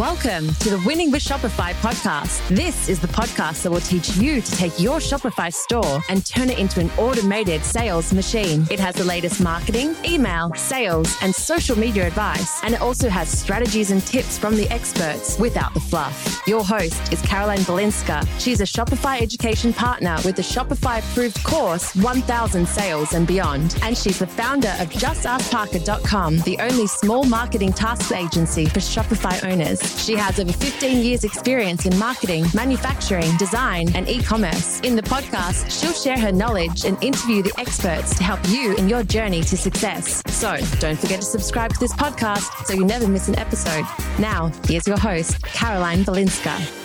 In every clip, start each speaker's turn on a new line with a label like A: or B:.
A: Welcome to the Winning with Shopify podcast. This is the podcast that will teach you to take your Shopify store and turn it into an automated sales machine. It has the latest marketing, email, sales, and social media advice, and it also has strategies and tips from the experts without the fluff. Your host is Caroline Balinska. She's a Shopify education partner with the Shopify approved course 1000 Sales and Beyond, and she's the founder of JustAskParker.com, the only small marketing task agency for Shopify owners. She has over 15 years' experience in marketing, manufacturing, design, and e commerce. In the podcast, she'll share her knowledge and interview the experts to help you in your journey to success. So don't forget to subscribe to this podcast so you never miss an episode. Now, here's your host, Caroline Balinska.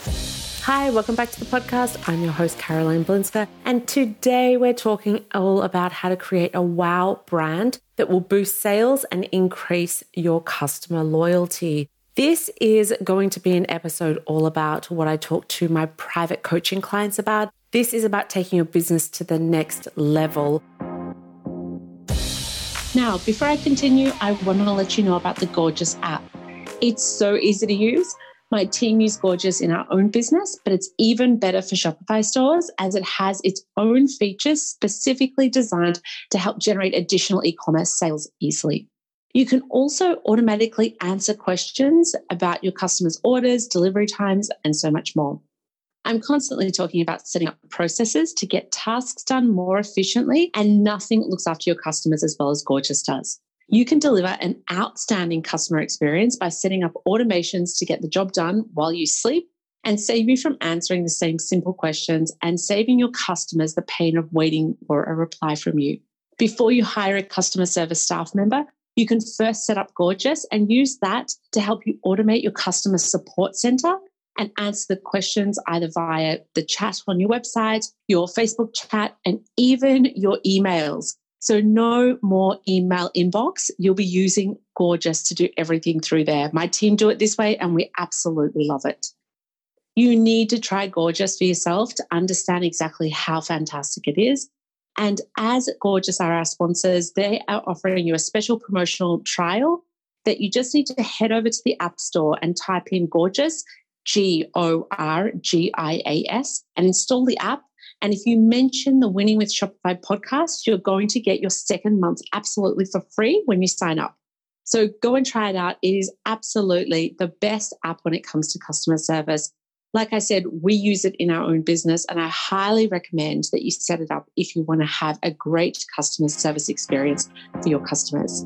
B: Hi, welcome back to the podcast. I'm your host, Caroline Balinska, and today we're talking all about how to create a wow brand that will boost sales and increase your customer loyalty. This is going to be an episode all about what I talk to my private coaching clients about. This is about taking your business to the next level.
C: Now, before I continue, I want to let you know about the Gorgias app. It's so easy to use. My team use Gorgias in our own business, but it's even better for Shopify stores as it has its own features specifically designed to help generate additional e commerce sales easily. You can also automatically answer questions about your customers' orders, delivery times, and so much more. I'm constantly talking about setting up processes to get tasks done more efficiently, and nothing looks after your customers as well as Gorgias does. You can deliver an outstanding customer experience by setting up automations to get the job done while you sleep and save you from answering the same simple questions and saving your customers the pain of waiting for a reply from you. Before you hire a customer service staff member, you can first set up Gorgias and use that to help you automate your customer support center and answer the questions either via the chat on your website, your Facebook chat, and even your emails. So, no more email inbox. You'll be using Gorgias to do everything through there. My team do it this way, and we absolutely love it. You need to try Gorgias for yourself to understand exactly how fantastic it is. And as Gorgias are our sponsors, they are offering you a special promotional trial that you just need to head over to the App Store and type in Gorgias, G O R G I A S, and install the app. And if you mention the Winning with Shopify podcast, you're going to get your second month absolutely for free when you sign up. So go and try it out. It is absolutely the best app when it comes to customer service. Like I said, we use it in our own business, and I highly recommend that you set it up if you want to have a great customer service experience for your customers.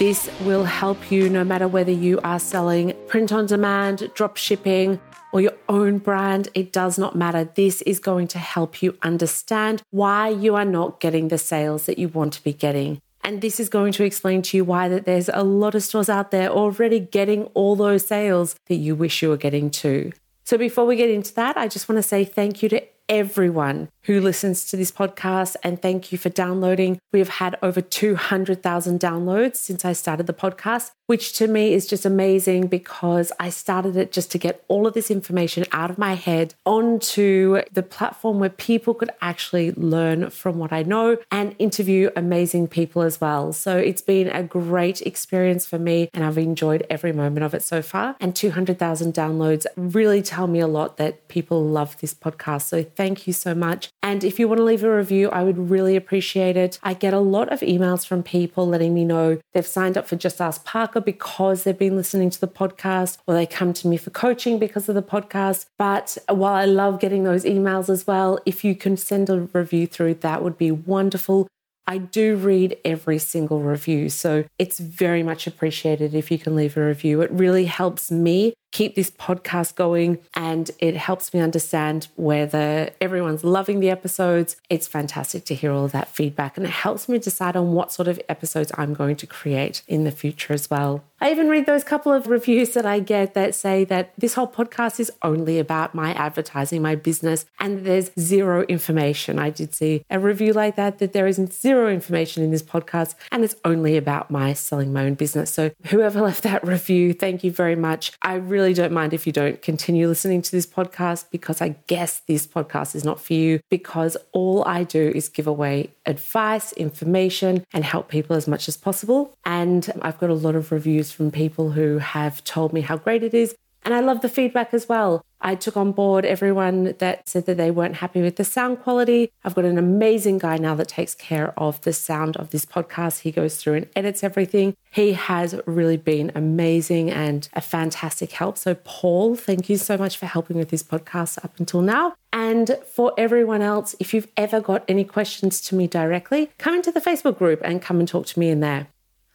B: This will help you no matter whether you are selling print on demand, drop shipping, or your own brand. It does not matter. This is going to help you understand why you are not getting the sales that you want to be getting. And this is going to explain to you why that there's a lot of stores out there already getting all those sales that you wish you were getting too. So before we get into that, I just want to say thank you to everyone who listens to this podcast and thank you for downloading. We have had over 200,000 downloads since I started the podcast, which to me is just amazing because I started it just to get all of this information out of my head onto the platform where people could actually learn from what I know and interview amazing people as well. So it's been a great experience for me and I've enjoyed every moment of it so far. And 200,000 downloads really tell me a lot that people love this podcast. So thank you so much. And if you want to leave a review, I would really appreciate it. I get a lot of emails from people letting me know they've signed up for Just Ask Parker because they've been listening to the podcast, or they come to me for coaching because of the podcast. But while I love getting those emails as well, if you can send a review through, that would be wonderful. I do read every single review, so it's very much appreciated if you can leave a review. It really helps me keep this podcast going and it helps me understand whether everyone's loving the episodes. It's fantastic to hear all that feedback and it helps me decide on what sort of episodes I'm going to create in the future as well. I even read those couple of reviews that I get that say that this whole podcast is only about my advertising, my business, and there's zero information. I did see a review like that, that there isn't zero information in this podcast and it's only about my selling my own business. So, whoever left that review, thank you very much. I really really don't mind if you don't continue listening to this podcast because I guess this podcast is not for you because all I do is give away advice, information, and help people as much as possible. And I've got a lot of reviews from people who have told me how great it is. And I love the feedback as well. I took on board everyone that said that they weren't happy with the sound quality. I've got an amazing guy now that takes care of the sound of this podcast. He goes through and edits everything. He has really been amazing and a fantastic help. So, Paul, thank you so much for helping with this podcast up until now. And for everyone else, if you've ever got any questions to me directly, come into the Facebook group and come and talk to me in there.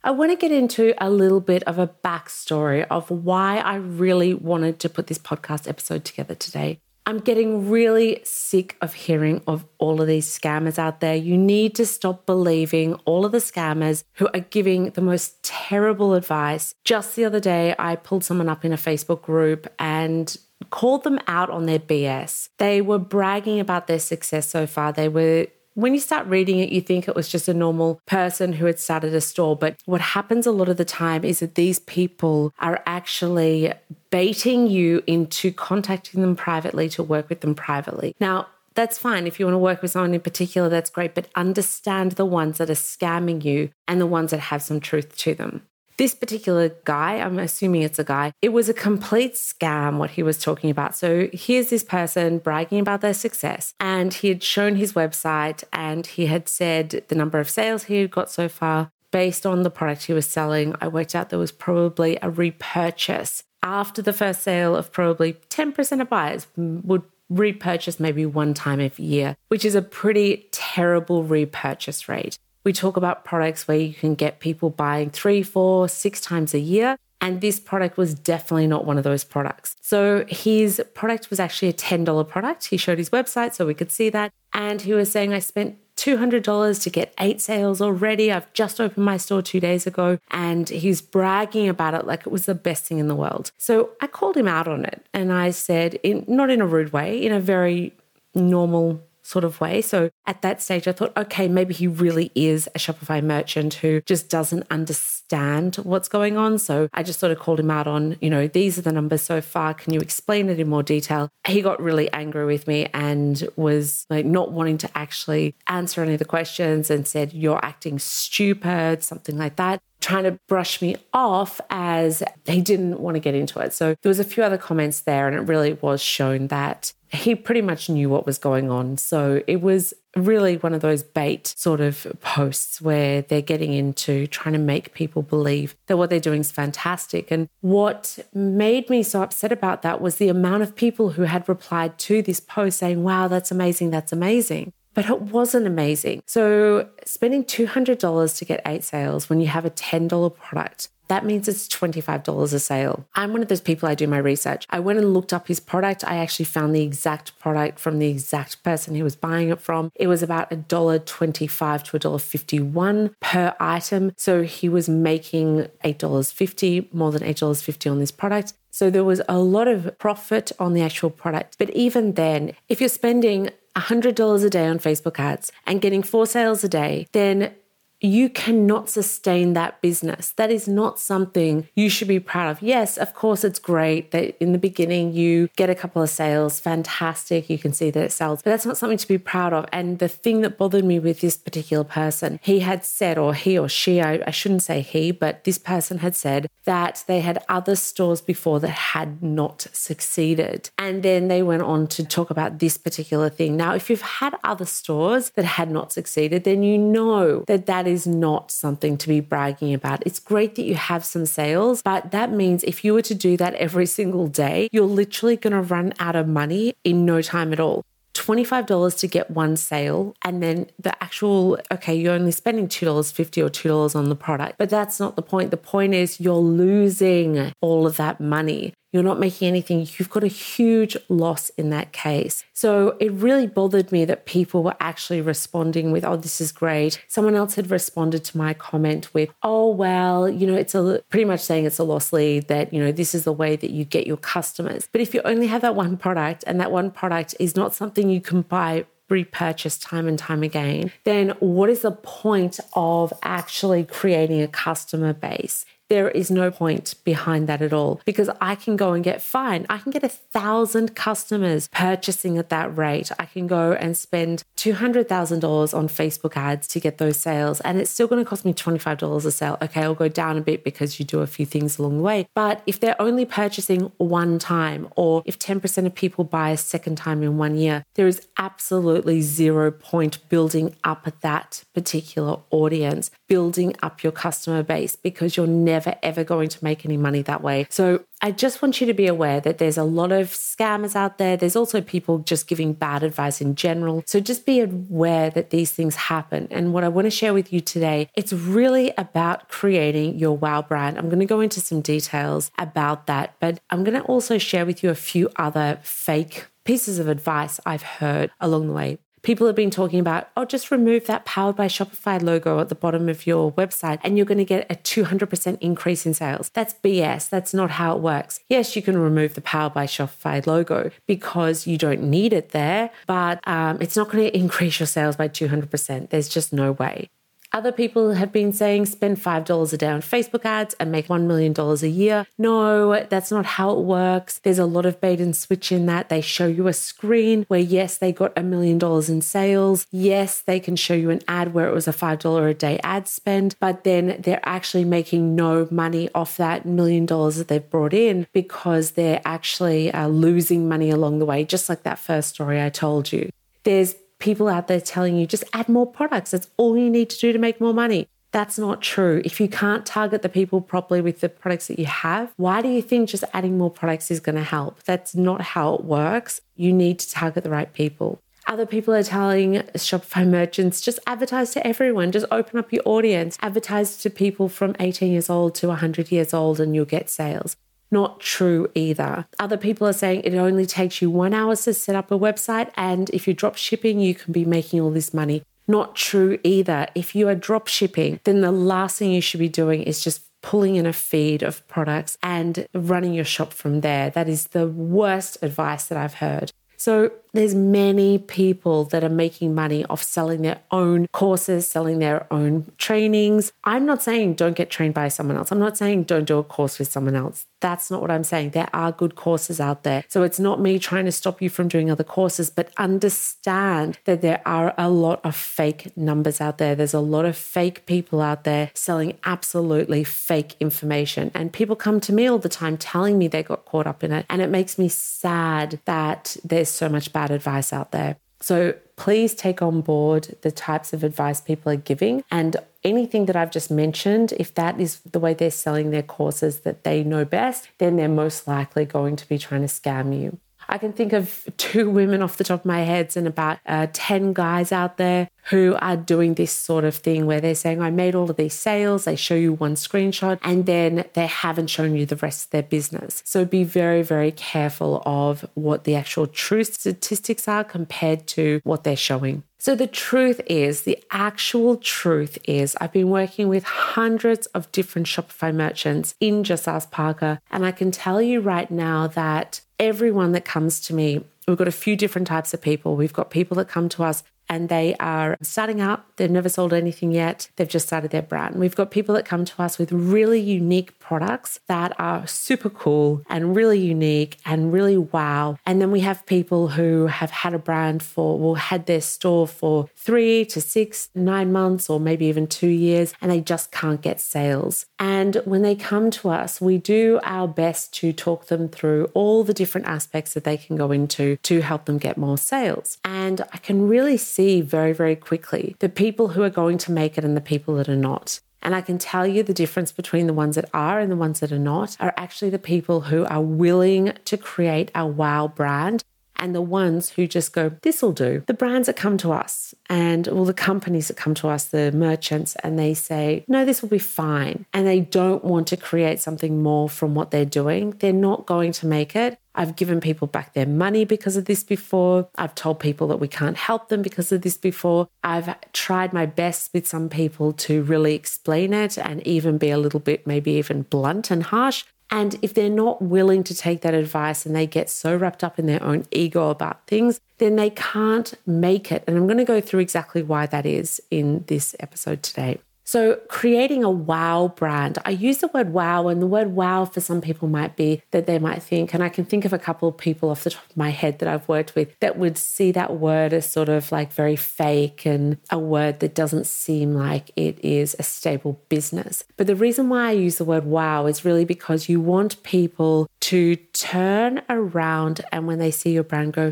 B: I want to get into a little bit of a backstory of why I really wanted to put this podcast episode together today. I'm getting really sick of hearing of all of these scammers out there. You need to stop believing all of the scammers who are giving the most terrible advice. Just the other day, I pulled someone up in a Facebook group and called them out on their BS. They were bragging about their success so far. They were when you start reading it, you think it was just a normal person who had started a store. But what happens a lot of the time is that these people are actually baiting you into contacting them privately to work with them privately. Now, that's fine. If you want to work with someone in particular, that's great. But understand the ones that are scamming you and the ones that have some truth to them. This particular guy, I'm assuming it's a guy, it was a complete scam what he was talking about. So here's this person bragging about their success, and he had shown his website and he had said the number of sales he had got so far. Based on the product he was selling, I worked out there was probably a repurchase after the first sale of probably 10% of buyers would repurchase maybe one time a year, which is a pretty terrible repurchase rate. We talk about products where you can get people buying three, four, six times a year. And this product was definitely not one of those products. So his product was actually a $10 product. He showed his website so we could see that. And he was saying, I spent $200 to get eight sales already. I've just opened my store two days ago. And he's bragging about it like it was the best thing in the world. So I called him out on it and I said, in, not in a rude way, in a very normal sort of way. So at that stage, I thought, okay, maybe he really is a Shopify merchant who just doesn't understand what's going on. So I just sort of called him out on, you know, these are the numbers so far. Can you explain it in more detail? He got really angry with me and was like not wanting to actually answer any of the questions and said, you're acting stupid, something like that trying to brush me off as he didn't want to get into it. So there was a few other comments there and it really was shown that he pretty much knew what was going on. So it was really one of those bait sort of posts where they're getting into trying to make people believe that what they're doing is fantastic. And what made me so upset about that was the amount of people who had replied to this post saying, wow, that's amazing, that's amazing. But it wasn't amazing. So spending $200 to get eight sales when you have a $10 product that means it's $25 a sale. I'm one of those people, I do my research. I went and looked up his product. I actually found the exact product from the exact person he was buying it from. It was about $1.25 to $1.51 per item. So he was making $8.50, more than $8.50 on this product. So there was a lot of profit on the actual product. But even then, if you're spending $100 a day on Facebook ads and getting four sales a day, then you cannot sustain that business. That is not something you should be proud of. Yes, of course, it's great that in the beginning you get a couple of sales, fantastic. You can see that it sells, but that's not something to be proud of. And the thing that bothered me with this particular person, he had said, or he or she, I, I shouldn't say he, but this person had said that they had other stores before that had not succeeded. And then they went on to talk about this particular thing. Now, if you've had other stores that had not succeeded, then you know that that is not something to be bragging about. It's great that you have some sales, but that means if you were to do that every single day, you're literally going to run out of money in no time at all. $25 to get one sale and then the actual okay you're only spending $2.50 or $2 on the product but that's not the point the point is you're losing all of that money you're not making anything. You've got a huge loss in that case. So it really bothered me that people were actually responding with, oh, this is great. Someone else had responded to my comment with, oh, well, you know, it's a pretty much saying it's a loss lead that, you know, this is the way that you get your customers. But if you only have that one product and that one product is not something you can buy repurchase time and time again, then what is the point of actually creating a customer base? There is no point behind that at all because I can go and get fine. I can get a thousand customers purchasing at that rate. I can go and spend $200,000 on Facebook ads to get those sales, and it's still going to cost me $25 a sale. Okay, I'll go down a bit because you do a few things along the way. But if they're only purchasing one time, or if 10% of people buy a second time in one year, there is absolutely zero point building up that particular audience, building up your customer base because you're never ever going to make any money that way. So I just want you to be aware that there's a lot of scammers out there. There's also people just giving bad advice in general. So just be aware that these things happen. And what I want to share with you today, it's really about creating your wow brand. I'm going to go into some details about that, but I'm going to also share with you a few other fake pieces of advice I've heard along the way. People have been talking about, oh, just remove that powered by Shopify logo at the bottom of your website and you're going to get a 200% increase in sales. That's BS. That's not how it works. Yes, you can remove the powered by Shopify logo because you don't need it there, but um, it's not going to increase your sales by 200%. There's just no way. Other people have been saying spend $5 a day on Facebook ads and make $1 million a year. No, that's not how it works. There's a lot of bait and switch in that. They show you a screen where, yes, they got a million dollars in sales. Yes, they can show you an ad where it was a $5 a day ad spend, but then they're actually making no money off that million dollars that they've brought in because they're actually uh, losing money along the way, just like that first story I told you. There's people out there telling you just add more products. That's all you need to do to make more money. That's not true. If you can't target the people properly with the products that you have, why do you think just adding more products is going to help? That's not how it works. You need to target the right people. Other people are telling Shopify merchants just advertise to everyone, just open up your audience, advertise to people from 18 years old to 100 years old, and you'll get sales not true either. Other people are saying it only takes you one hour to set up a website, and if you drop shipping, you can be making all this money. Not true either. If you are drop shipping, then the last thing you should be doing is just pulling in a feed of products and running your shop from there. That is the worst advice that I've heard. So there's many people that are making money off selling their own courses, selling their own trainings. I'm not saying don't get trained by someone else. I'm not saying don't do a course with someone else. That's not what I'm saying. There are good courses out there. So it's not me trying to stop you from doing other courses, but understand that there are a lot of fake numbers out there. There's a lot of fake people out there selling absolutely fake information. And people come to me all the time telling me they got caught up in it. And it makes me sad that there's so much bad advice out there. So please take on board the types of advice people are giving and anything that I've just mentioned, if that is the way they're selling their courses that they know best, then they're most likely going to be trying to scam you. I can think of two women off the top of my head and about uh, 10 guys out there who are doing this sort of thing where they're saying, I made all of these sales. They show you one screenshot and then they haven't shown you the rest of their business. So be very, very careful of what the actual true statistics are compared to what they're showing. So, the truth is, the actual truth is, I've been working with hundreds of different Shopify merchants in Just Ask Parker. And I can tell you right now that everyone that comes to me, we've got a few different types of people. We've got people that come to us and they are starting up. They've never sold anything yet. They've just started their brand. We've got people that come to us with really unique products that are super cool and really unique and really wow. And then we have people who have had a brand for, well, had their store for three to six, nine months, or maybe even two years, and they just can't get sales. And when they come to us, we do our best to talk them through all the different aspects that they can go into to help them get more sales. And I can really see very, very quickly the people who are going to make it and the people that are not. And I can tell you the difference between the ones that are and the ones that are not are actually the people who are willing to create a wow brand and the ones who just go, this will do. The brands that come to us and all the companies that come to us, the merchants, and they say, no, this will be fine. And they don't want to create something more from what they're doing. They're not going to make it. I've given people back their money because of this before. I've told people that we can't help them because of this before. I've tried my best with some people to really explain it and even be a little bit, maybe even blunt and harsh. And if they're not willing to take that advice and they get so wrapped up in their own ego about things, then they can't make it. And I'm going to go through exactly why that is in this episode today. So, creating a wow brand, I use the word wow, and the word wow for some people might be that they might think, and I can think of a couple of people off the top of my head that I've worked with that would see that word as sort of like very fake and a word that doesn't seem like it is a stable business. But the reason why I use the word wow is really because you want people to turn around and when they see your brand go,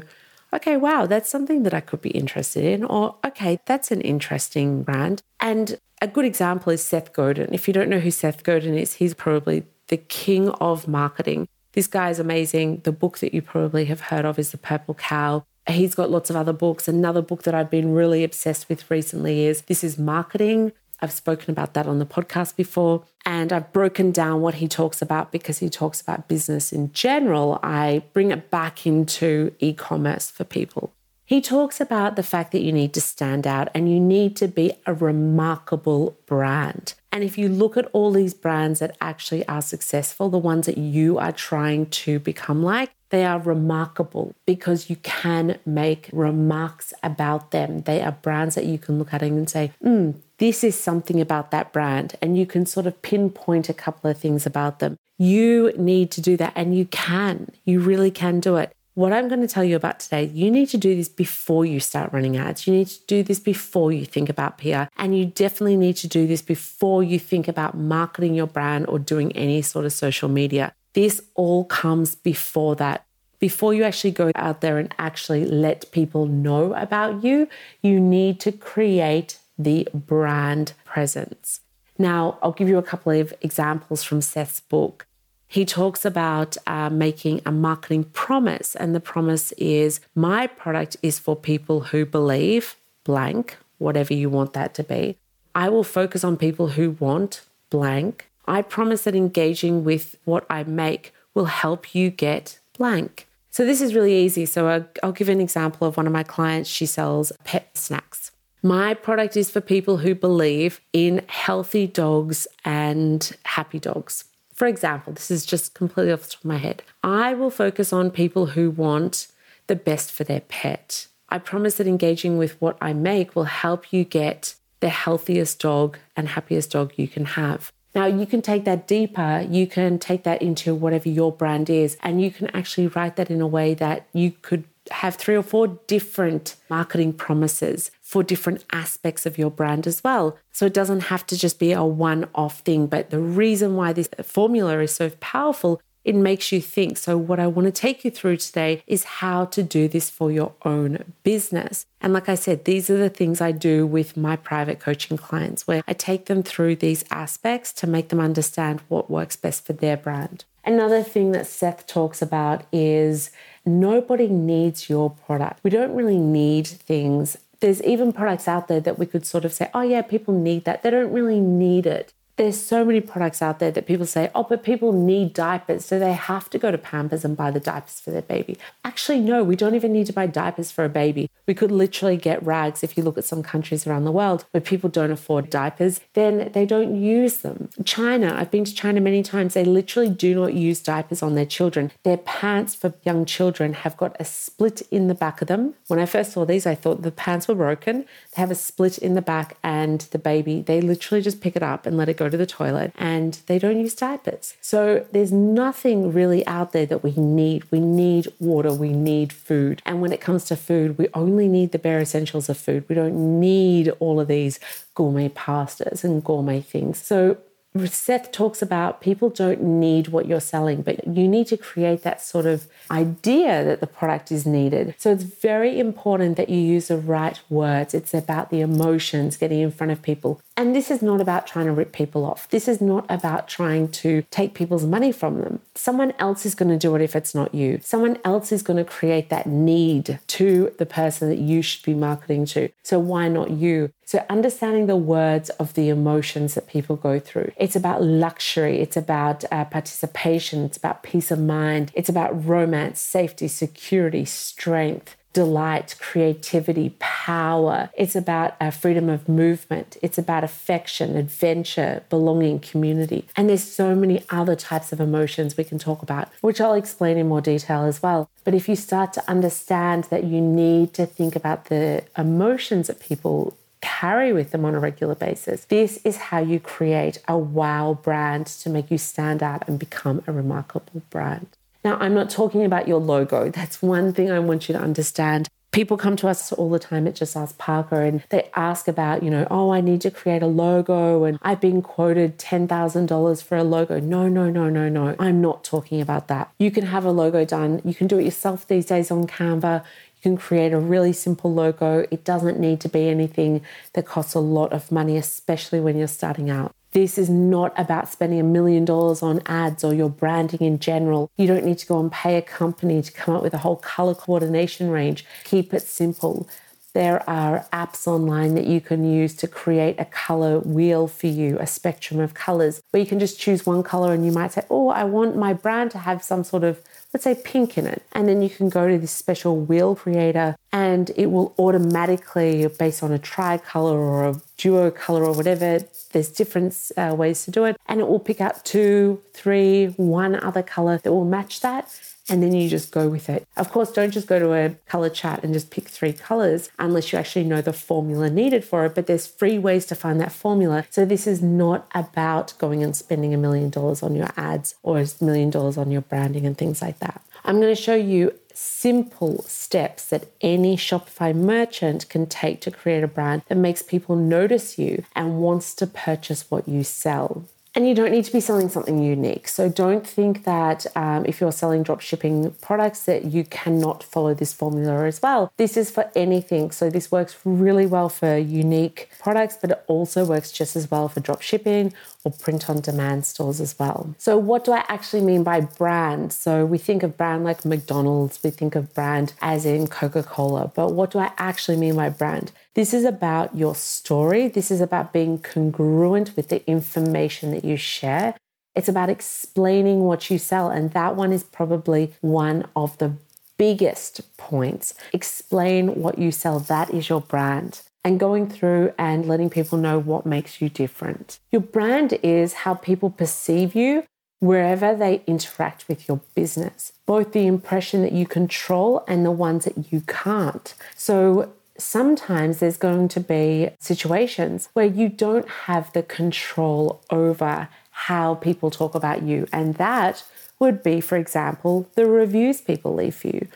B: okay, wow, that's something that I could be interested in, or okay, that's an interesting brand. And a good example is Seth Godin. If you don't know who Seth Godin is, he's probably the king of marketing. This guy is amazing. The book that you probably have heard of is The Purple Cow. He's got lots of other books. Another book that I've been really obsessed with recently is This is Marketing. I've spoken about that on the podcast before. And I've broken down what he talks about because he talks about business in general. I bring it back into e commerce for people. He talks about the fact that you need to stand out and you need to be a remarkable brand. And if you look at all these brands that actually are successful, the ones that you are trying to become like, they are remarkable because you can make remarks about them. They are brands that you can look at and say, hmm, this is something about that brand. And you can sort of pinpoint a couple of things about them. You need to do that and you can. You really can do it what I'm going to tell you about today, you need to do this before you start running ads. You need to do this before you think about PR. And you definitely need to do this before you think about marketing your brand or doing any sort of social media. This all comes before that. Before you actually go out there and actually let people know about you, you need to create the brand presence. Now, I'll give you a couple of examples from Seth's book he talks about uh, making a marketing promise. And the promise is my product is for people who believe blank, whatever you want that to be. I will focus on people who want blank. I promise that engaging with what I make will help you get blank. So, this is really easy. So, I'll, I'll give an example of one of my clients. She sells pet snacks. My product is for people who believe in healthy dogs and happy dogs. For example, this is just completely off the top of my head. I will focus on people who want the best for their pet. I promise that engaging with what I make will help you get the healthiest dog and happiest dog you can have. Now, you can take that deeper, you can take that into whatever your brand is, and you can actually write that in a way that you could have three or four different marketing promises for different aspects of your brand as well. So it doesn't have to just be a one off thing. But the reason why this formula is so powerful, it makes you think. So, what I want to take you through today is how to do this for your own business. And like I said, these are the things I do with my private coaching clients, where I take them through these aspects to make them understand what works best for their brand. Another thing that Seth talks about is nobody needs your product. We don't really need things. There's even products out there that we could sort of say, oh, yeah, people need that. They don't really need it there's so many products out there that people say, oh, but people need diapers, so they have to go to Pampers and buy the diapers for their baby. Actually, no, we don't even need to buy diapers for a baby. We could literally get rags if you look at some countries around the world where people don't afford diapers, then they don't use them. China, I've been to China many times, they literally do not use diapers on their children. Their pants for young children have got a split in the back of them. When I first saw these, I thought the pants were broken. They have a split in the back, and the baby, they literally just pick it up and let it go to the toilet and they don't use diapers. So there's nothing really out there that we need. We need water, we need food. And when it comes to food, we only need the bare essentials of food. We don't need all of these gourmet pastas and gourmet things. So Seth talks about people don't need what you're selling, but you need to create that sort of idea that the product is needed. So it's very important that you use the right words. It's about the emotions getting in front of people. And this is not about trying to rip people off. This is not about trying to take people's money from them. Someone else is going to do it if it's not you. Someone else is going to create that need to the person that you should be marketing to. So why not you? So understanding the words of the emotions that people go through. It's about luxury. It's about uh, participation. It's about peace of mind. It's about romance, safety, security, strength delight, creativity, power. It's about a freedom of movement. It's about affection, adventure, belonging, community. And there's so many other types of emotions we can talk about, which I'll explain in more detail as well. But if you start to understand that you need to think about the emotions that people carry with them on a regular basis. This is how you create a wow brand to make you stand out and become a remarkable brand. Now, I'm not talking about your logo. That's one thing I want you to understand. People come to us all the time at Just Ask Parker and they ask about, you know, oh, I need to create a logo and I've been quoted $10,000 for a logo. No, no, no, no, no. I'm not talking about that. You can have a logo done. You can do it yourself these days on Canva. You can create a really simple logo. It doesn't need to be anything that costs a lot of money, especially when you're starting out. This is not about spending a million dollars on ads or your branding in general. You don't need to go and pay a company to come up with a whole color coordination range. Keep it simple. There are apps online that you can use to create a color wheel for you, a spectrum of colors, where you can just choose one color and you might say, Oh, I want my brand to have some sort of let's say pink in it. And then you can go to this special wheel creator and it will automatically, based on a tricolor or a duo color or whatever, there's different uh, ways to do it. And it will pick out two, three, one other color that will match that and then you just go with it. Of course, don't just go to a color chart and just pick three colors unless you actually know the formula needed for it. But there's free ways to find that formula. So this is not about going and spending a million dollars on your ads or a million dollars on your branding and things like that. I'm going to show you simple steps that any Shopify merchant can take to create a brand that makes people notice you and wants to purchase what you sell. And you don't need to be selling something unique. So don't think that um, if you're selling drop shipping products that you cannot follow this formula as well. This is for anything. So this works really well for unique products, but it also works just as well for drop shipping or print on demand stores as well. So what do I actually mean by brand? So we think of brand like McDonald's, we think of brand as in Coca-Cola, but what do I actually mean by brand? This is about your story. This is about being congruent with the information that you share. It's about explaining what you sell. And that one is probably one of the biggest points. Explain what you sell. That is your brand. And going through and letting people know what makes you different. Your brand is how people perceive you wherever they interact with your business, both the impression that you control and the ones that you can't. So sometimes there's going to be situations where you don't have the control over how people talk about you. And that would be, for example, the reviews people leave for you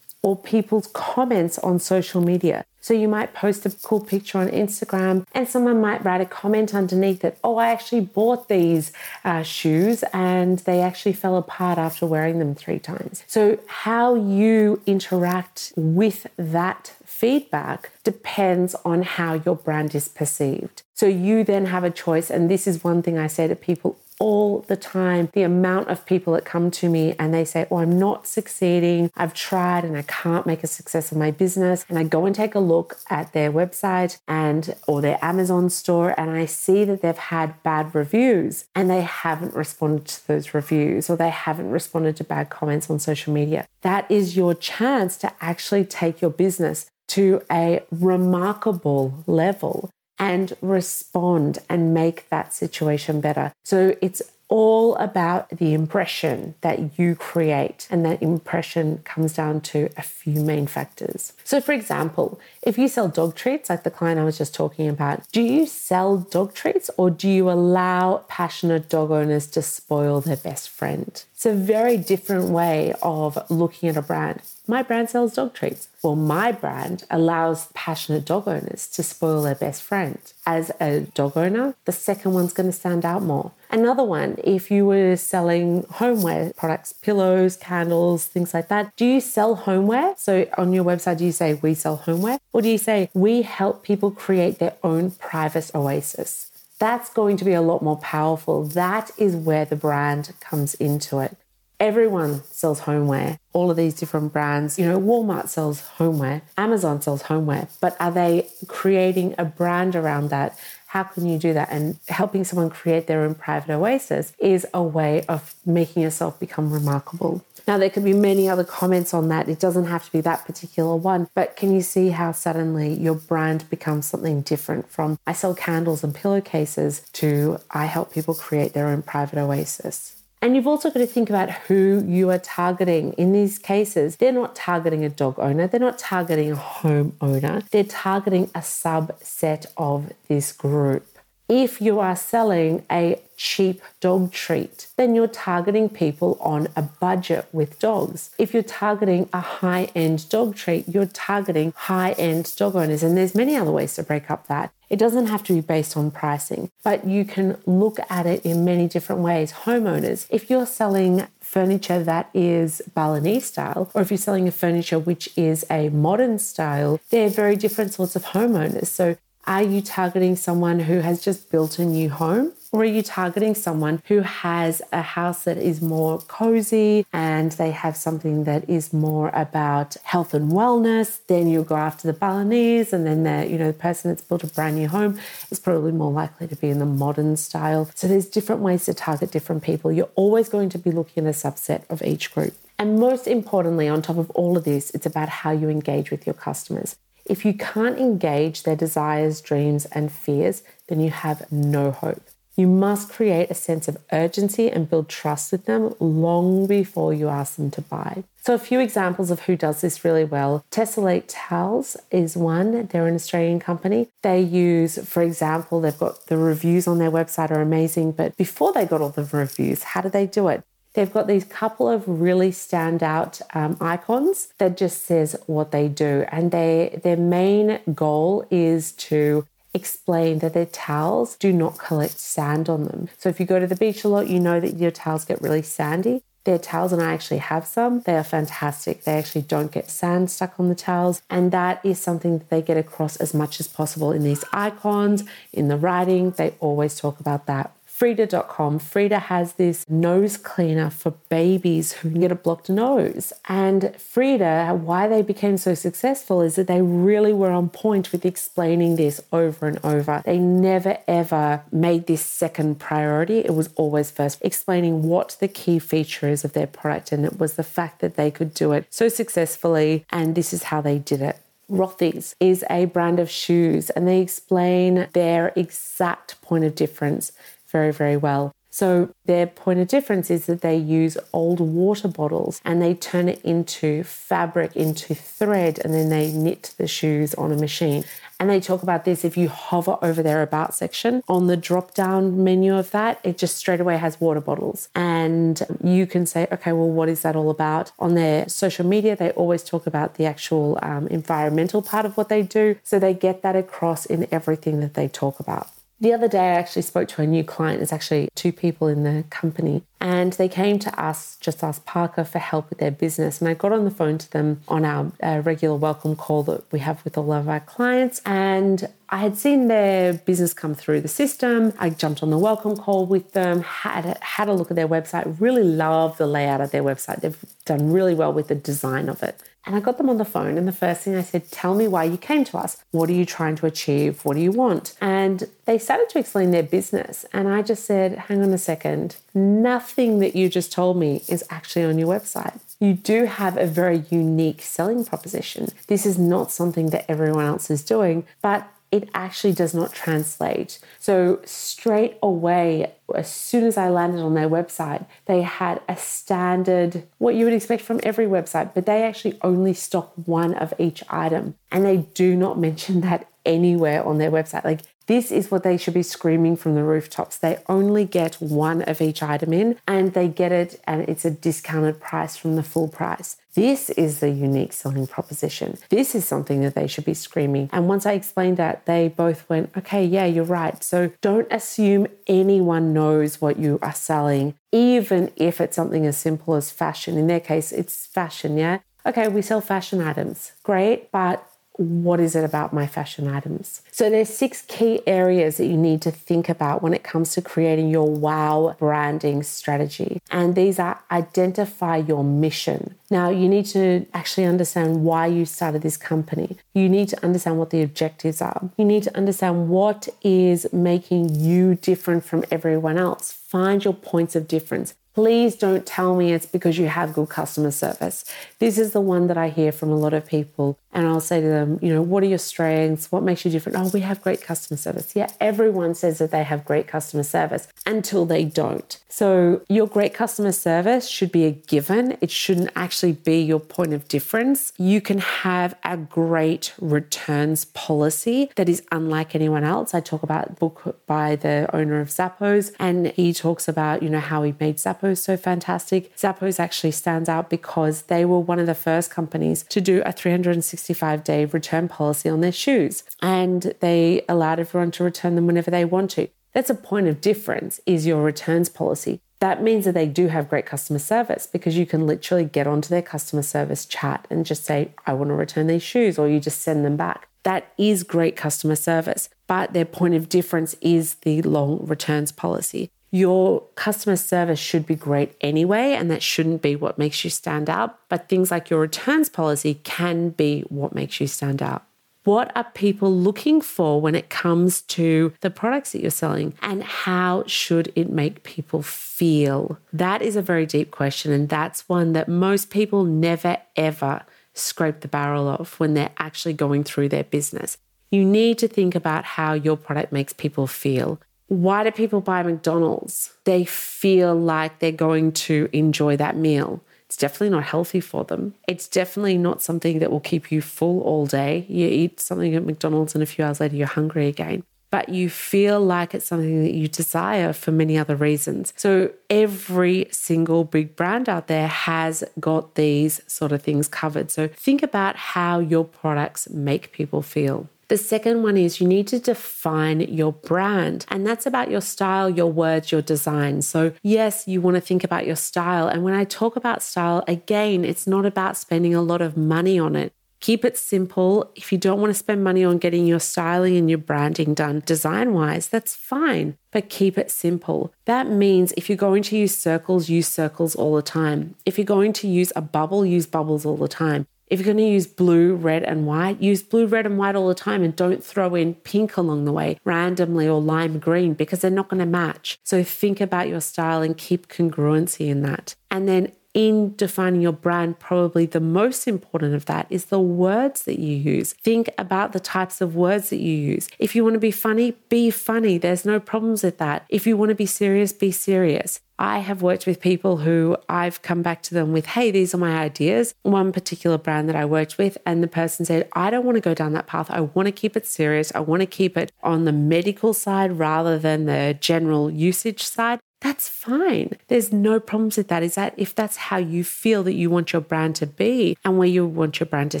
B: or people's comments on social media. So you might post a cool picture on Instagram and someone might write a comment underneath it. Oh, I actually bought these uh, shoes and they actually fell apart after wearing them three times. So, how you interact with that feedback depends on how your brand is perceived. So you then have a choice. And this is one thing I say to people all the time the amount of people that come to me and they say, Oh, I'm not succeeding. I've tried and I can't make a success of my business. And I go and take a look at their website and or their Amazon store and I see that they've had bad reviews and they haven't responded to those reviews or they haven't responded to bad comments on social media. That is your chance to actually take your business to a remarkable level and respond and make that situation better. So it's all about the impression that you create. And that impression comes down to a few main factors. So, for example, if you sell dog treats, like the client I was just talking about, do you sell dog treats or do you allow passionate dog owners to spoil their best friend? It's a very different way of looking at a brand. My brand sells dog treats. Well, my brand allows passionate dog owners to spoil their best friend. As a dog owner, the second one's going to stand out more. Another one, if you were selling homeware products, pillows, candles, things like that, do you sell homeware? So on your website, do you say we sell homeware? Or do you say we help people create their own private oasis? That's going to be a lot more powerful. That is where the brand comes into it everyone sells homeware. All of these different brands, you know, Walmart sells homeware, Amazon sells homeware, but are they creating a brand around that? How can you do that? And helping someone create their own private oasis is a way of making yourself become remarkable. Now, there could be many other comments on that. It doesn't have to be that particular one, but can you see how suddenly your brand becomes something different from I sell candles and pillowcases to I help people create their own private oasis? And you've also got to think about who you are targeting. In these cases, they're not targeting a dog owner, they're not targeting a home owner, they're targeting a subset of this group. If you are selling a cheap dog treat, then you're targeting people on a budget with dogs. If you're targeting a high-end dog treat, you're targeting high-end dog owners. And there's many other ways to break up that. It doesn't have to be based on pricing, but you can look at it in many different ways. Homeowners, if you're selling furniture that is Balinese style, or if you're selling a furniture which is a modern style, they're very different sorts of homeowners. So are you targeting someone who has just built a new home? Or are you targeting someone who has a house that is more cozy and they have something that is more about health and wellness? Then you'll go after the Balinese, and then the you know the person that's built a brand new home is probably more likely to be in the modern style. So there's different ways to target different people. You're always going to be looking at a subset of each group. And most importantly, on top of all of this, it's about how you engage with your customers. If you can't engage their desires, dreams, and fears, then you have no hope. You must create a sense of urgency and build trust with them long before you ask them to buy. So, a few examples of who does this really well. Tesalate Towels is one. They're an Australian company. They use, for example, they've got the reviews on their website are amazing, but before they got all the reviews, how did they do it? They've got these couple of really standout um, icons that just says what they do, and they their main goal is to explain that their towels do not collect sand on them. So if you go to the beach a lot, you know that your towels get really sandy. Their towels, and I actually have some, they are fantastic. They actually don't get sand stuck on the towels. And that is something that they get across as much as possible in these icons, in the writing. They always talk about that. Frida.com. Frida has this nose cleaner for babies who get a blocked nose. And Frida, why they became so successful is that they really were on point with explaining this over and over. They never ever made this second priority. It was always first explaining what the key feature is of their product. And it was the fact that they could do it so successfully. And this is how they did it. Rothy's is a brand of shoes and they explain their exact point of difference very, very well. So, their point of difference is that they use old water bottles and they turn it into fabric, into thread, and then they knit the shoes on a machine. And they talk about this if you hover over their about section on the drop down menu of that, it just straight away has water bottles. And you can say, okay, well, what is that all about? On their social media, they always talk about the actual um, environmental part of what they do. So, they get that across in everything that they talk about. The other day, I actually spoke to a new client. It's actually two people in the company, and they came to us, Just Ask Parker for help with their business. And I got on the phone to them on our uh, regular welcome call that we have with all of our clients. And I had seen their business come through the system. I jumped on the welcome call with them, had had a look at their website. Really love the layout of their website. They've done really well with the design of it. And I got them on the phone, and the first thing I said, Tell me why you came to us. What are you trying to achieve? What do you want? And they started to explain their business. And I just said, Hang on a second. Nothing that you just told me is actually on your website. You do have a very unique selling proposition. This is not something that everyone else is doing, but it actually does not translate. So, straight away, as soon as I landed on their website, they had a standard, what you would expect from every website, but they actually only stock one of each item. And they do not mention that anywhere on their website. Like this is what they should be screaming from the rooftops. They only get one of each item in and they get it and it's a discounted price from the full price. This is the unique selling proposition. This is something that they should be screaming. And once I explained that, they both went, okay, yeah, you're right. So don't assume anyone knows what you are selling, even if it's something as simple as fashion. In their case, it's fashion, yeah? Okay, we sell fashion items. Great, but what is it about my fashion items? So there's six key areas that you need to think about when it comes to creating your wow branding strategy. And these are identify your mission. Now you need to actually understand why you started this company. You need to understand what the objectives are. You need to understand what is making you different from everyone else. Find your points of difference please don't tell me it's because you have good customer service. This is the one that I hear from a lot of people. And I'll say to them, you know, what are your strengths? What makes you different? Oh, we have great customer service. Yeah, everyone says that they have great customer service until they don't. So, your great customer service should be a given. It shouldn't actually be your point of difference. You can have a great returns policy that is unlike anyone else. I talk about book by the owner of Zappos, and he talks about, you know, how he made Zappos so fantastic. Zappos actually stands out because they were one of the first companies to do a 365 day return policy on their shoes, and they allowed everyone to return them whenever they want to. That's a point of difference is your returns policy. That means that they do have great customer service because you can literally get onto their customer service chat and just say, I want to return these shoes, or you just send them back. That is great customer service, but their point of difference is the long returns policy. Your customer service should be great anyway, and that shouldn't be what makes you stand out. But things like your returns policy can be what makes you stand out. What are people looking for when it comes to the products that you're selling? And how should it make people feel? That is a very deep question. And that's one that most people never, ever scrape the barrel of when they're actually going through their business. You need to think about how your product makes people feel. Why do people buy McDonald's? They feel like they're going to enjoy that meal. It's definitely not healthy for them. It's definitely not something that will keep you full all day. You eat something at McDonald's and a few hours later you're hungry again. But you feel like it's something that you desire for many other reasons. So, every single big brand out there has got these sort of things covered. So, think about how your products make people feel. The second one is you need to define your brand, and that's about your style, your words, your design. So, yes, you want to think about your style. And when I talk about style, again, it's not about spending a lot of money on it. Keep it simple. If you don't want to spend money on getting your styling and your branding done design wise, that's fine, but keep it simple. That means if you're going to use circles, use circles all the time. If you're going to use a bubble, use bubbles all the time. If you're going to use blue, red, and white, use blue, red, and white all the time and don't throw in pink along the way randomly or lime green because they're not going to match. So think about your style and keep congruency in that. And then in defining your brand, probably the most important of that is the words that you use. Think about the types of words that you use. If you want to be funny, be funny. There's no problems with that. If you want to be serious, be serious. I have worked with people who I've come back to them with, hey, these are my ideas. One particular brand that I worked with, and the person said, I don't want to go down that path. I want to keep it serious. I want to keep it on the medical side rather than the general usage side. That's fine. There's no problems with that. Is that if that's how you feel that you want your brand to be and where you want your brand to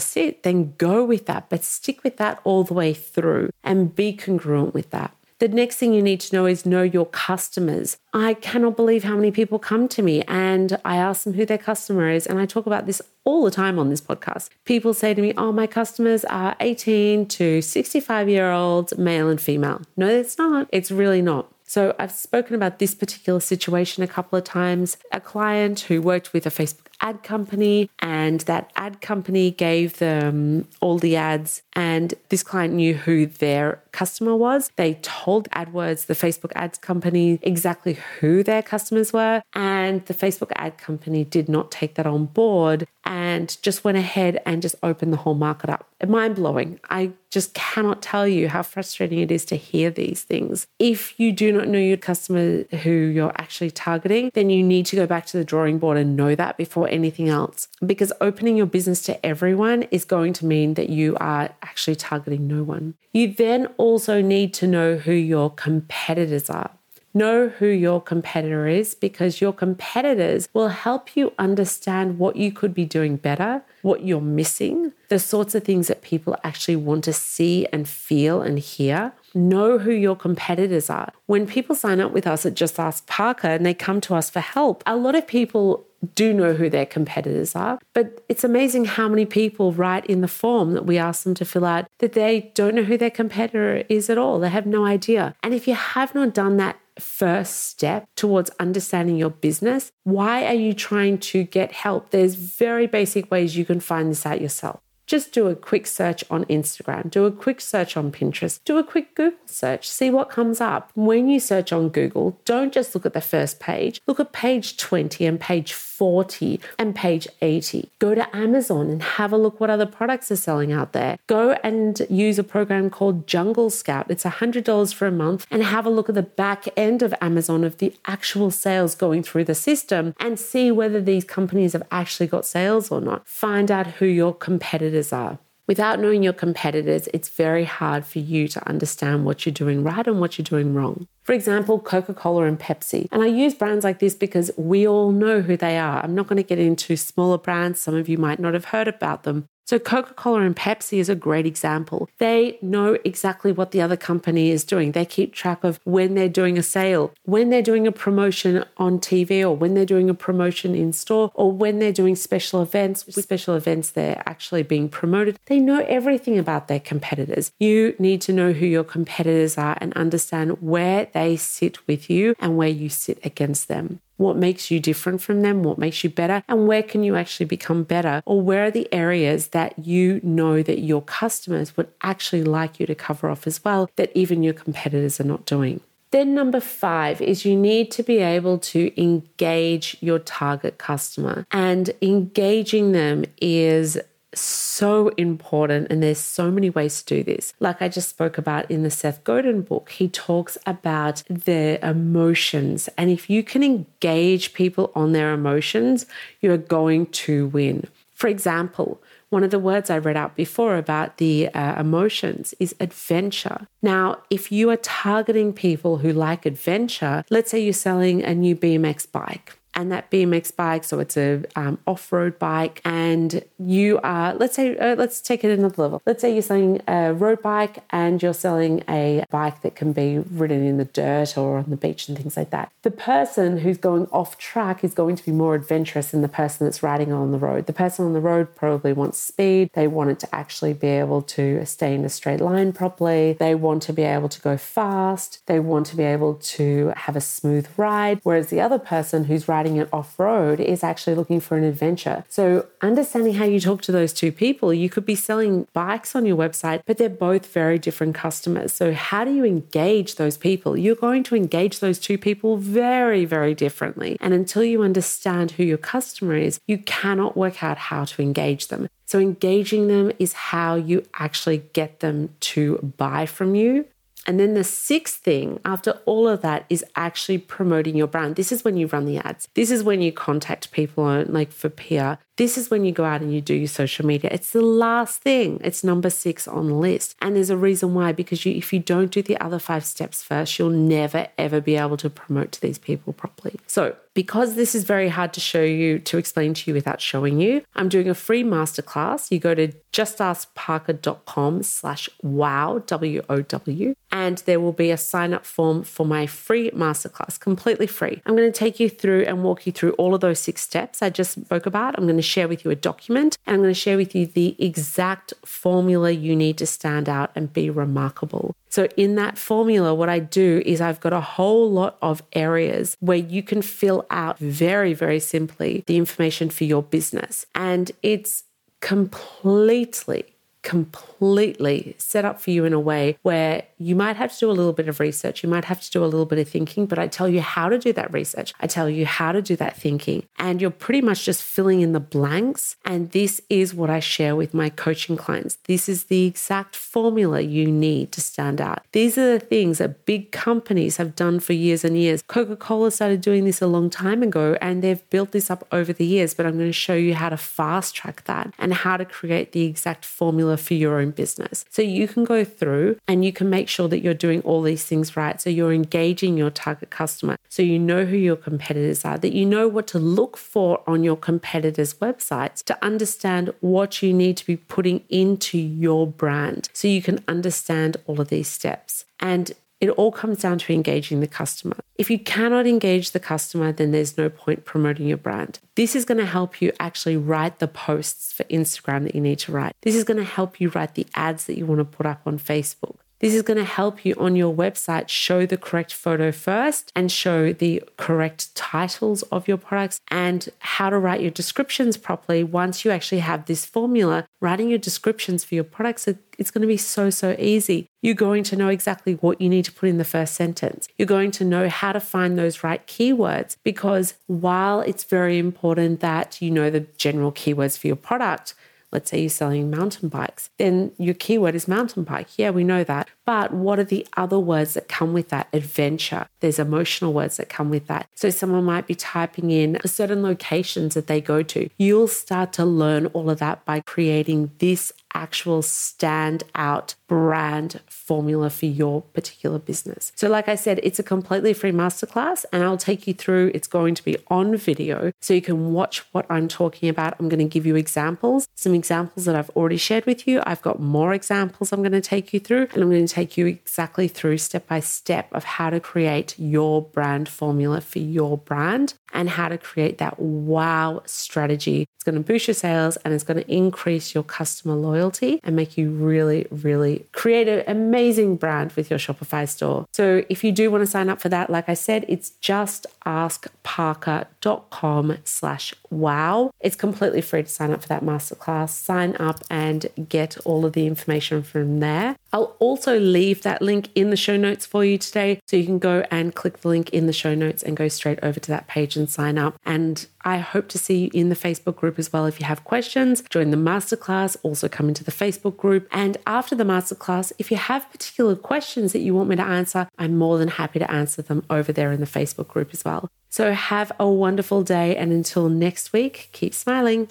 B: sit, then go with that, but stick with that all the way through and be congruent with that. The next thing you need to know is know your customers. I cannot believe how many people come to me and I ask them who their customer is. And I talk about this all the time on this podcast. People say to me, Oh, my customers are 18 to 65 year olds, male and female. No, it's not. It's really not. So I've spoken about this particular situation a couple of times. A client who worked with a Facebook ad company, and that ad company gave them all the ads, and this client knew who their customer was. They told AdWords, the Facebook ads company, exactly who their customers were, and the Facebook ad company did not take that on board and just went ahead and just opened the whole market up. Mind blowing. I just cannot tell you how frustrating it is to hear these things. If you do not know your customer who you're actually targeting, then you need to go back to the drawing board and know that before anything else. Because opening your business to everyone is going to mean that you are actually targeting no one. You then also need to know who your competitors are. Know who your competitor is because your competitors will help you understand what you could be doing better, what you're missing, the sorts of things that people actually want to see and feel and hear. Know who your competitors are. When people sign up with us at Just Ask Parker and they come to us for help, a lot of people do know who their competitors are. But it's amazing how many people write in the form that we ask them to fill out that they don't know who their competitor is at all. They have no idea. And if you have not done that first step towards understanding your business, why are you trying to get help? There's very basic ways you can find this out yourself just do a quick search on Instagram, do a quick search on Pinterest, do a quick Google search, see what comes up. When you search on Google, don't just look at the first page, look at page 20 and page 40 and page 80. Go to Amazon and have a look what other products are selling out there. Go and use a program called Jungle Scout. It's $100 for a month and have a look at the back end of Amazon of the actual sales going through the system and see whether these companies have actually got sales or not. Find out who your competitors are. Without knowing your competitors, it's very hard for you to understand what you're doing right and what you're doing wrong. For example, Coca Cola and Pepsi. And I use brands like this because we all know who they are. I'm not going to get into smaller brands. Some of you might not have heard about them. So, Coca Cola and Pepsi is a great example. They know exactly what the other company is doing. They keep track of when they're doing a sale, when they're doing a promotion on TV, or when they're doing a promotion in store, or when they're doing special events. With special events, they're actually being promoted. They know everything about their competitors. You need to know who your competitors are and understand where they sit with you and where you sit against them what makes you different from them, what makes you better, and where can you actually become better, or where are the areas that you know that your customers would actually like you to cover off as well that even your competitors are not doing. Then, number five is you need to be able to engage your target customer. And engaging them is so important and there's so many ways to do this like i just spoke about in the seth godin book he talks about their emotions and if you can engage people on their emotions you're going to win for example one of the words I read out before about the uh, emotions is adventure. Now, if you are targeting people who like adventure, let's say you're selling a new BMX bike and that BMX bike, so it's a um, off-road bike, and you are, let's say, uh, let's take it another level. Let's say you're selling a road bike and you're selling a bike that can be ridden in the dirt or on the beach and things like that. The person who's going off track is going to be more adventurous than the person that's riding on the road. The person on the road probably wants speed. They want it to actually be able to stay in a straight line properly. They want to be able to go fast. They want to be able to have a smooth ride. Whereas the other person who's riding riding it off road is actually looking for an adventure. So, understanding how you talk to those two people, you could be selling bikes on your website, but they're both very different customers. So, how do you engage those people? You're going to engage those two people very, very differently. And until you understand who your customer is, you cannot work out how to engage them. So, engaging them is how you actually get them to buy from you and then the sixth thing after all of that is actually promoting your brand. This is when you run the ads. This is when you contact people on like for PR. This is when you go out and you do your social media. It's the last thing. It's number six on the list. And there's a reason why, because you, if you don't do the other five steps first, you'll never, ever be able to promote to these people properly. So, because this is very hard to show you, to explain to you without showing you, I'm doing a free masterclass. You go to justaskparker.com slash wow, W-O-W, and there will be a sign up form for my free masterclass, completely free. I'm going to take you through and walk you through all of those six steps I just spoke about. I'm going to share with you a document and I'm going to share with you the exact formula you need to stand out and be remarkable. So, in that formula, what I do is I've got a whole lot of areas where you can fill out very, very simply the information for your business. And it's completely completely set up for you in a way where you might have to do a little bit of research. You might have to do a little bit of thinking, but I tell you how to do that research. I tell you how to do that thinking. And you're pretty much just filling in the blanks. And this is what I share with my coaching clients. This is the exact formula you need to stand out. These are the things that big companies have done for years and years. Coca Cola started doing this a long time ago and they've built this up over the years, but I'm going to show you how to fast track that and how to create the exact formula formula for your own business. So you can go through and you can make sure that you're doing all these things right. So you're engaging your target customer. So you know who your competitors are, that you know what to look for on your competitors' websites to understand what you need to be putting into your brand. So you can understand all of these steps. And it all comes down to engaging the customer. If you cannot engage the customer, then there's no point promoting your brand. This is going to help you actually write the posts for Instagram that you need to write. This is going to help you write the ads that you want to put up on Facebook. This is going to help you on your website show the correct photo first and show the correct titles of your products and how to write your descriptions properly. Once you actually have this formula, writing your descriptions for your products, it's going to be so, so easy. You're going to know exactly what you need to put in the first sentence. You're going to know how to find those right keywords because while it's very important that you know the general keywords for your product, let's say you're selling mountain bikes, then your keyword is mountain bike. Yeah, we know that. But what are the other words that come with that? Adventure. There's emotional words that come with that. So someone might be typing in certain locations that they go to. You'll start to learn all of that by creating this actual standout brand formula for your particular business. So, like I said, it's a completely free masterclass, and I'll take you through. It's going to be on video so you can watch what I'm talking about. I'm going to give you examples, some examples that I've already shared with you. I've got more examples I'm going to take you through, and I'm going to take you exactly through step by step of how to create your brand formula for your brand and how to create that wow strategy. It's going to boost your sales and it's going to increase your customer loyalty and make you really, really create an amazing brand with your Shopify store. So if you do want to sign up for that, like I said, it's just askparker.com slash wow. It's completely free to sign up for that masterclass. Sign up and get all of the information from there. I'll also leave that link in the show notes for you today. So you can go and click the link in the show notes and go straight over to that page and sign up. And I hope to see you in the Facebook group as well. If you have questions, join the masterclass, also come into the Facebook group. And after the masterclass, if you have particular questions that you want me to answer, I'm more than happy to answer them over there in the Facebook group as well. So have a wonderful day. And until next week, keep smiling.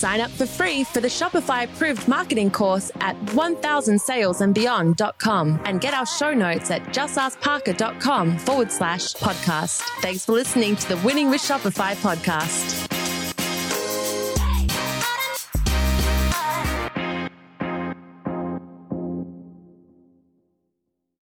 A: Sign up for free for the Shopify approved marketing course at 1000salesandbeyond.com and get our show notes at justaskparker.com forward slash podcast. Thanks for listening to the Winning with Shopify podcast.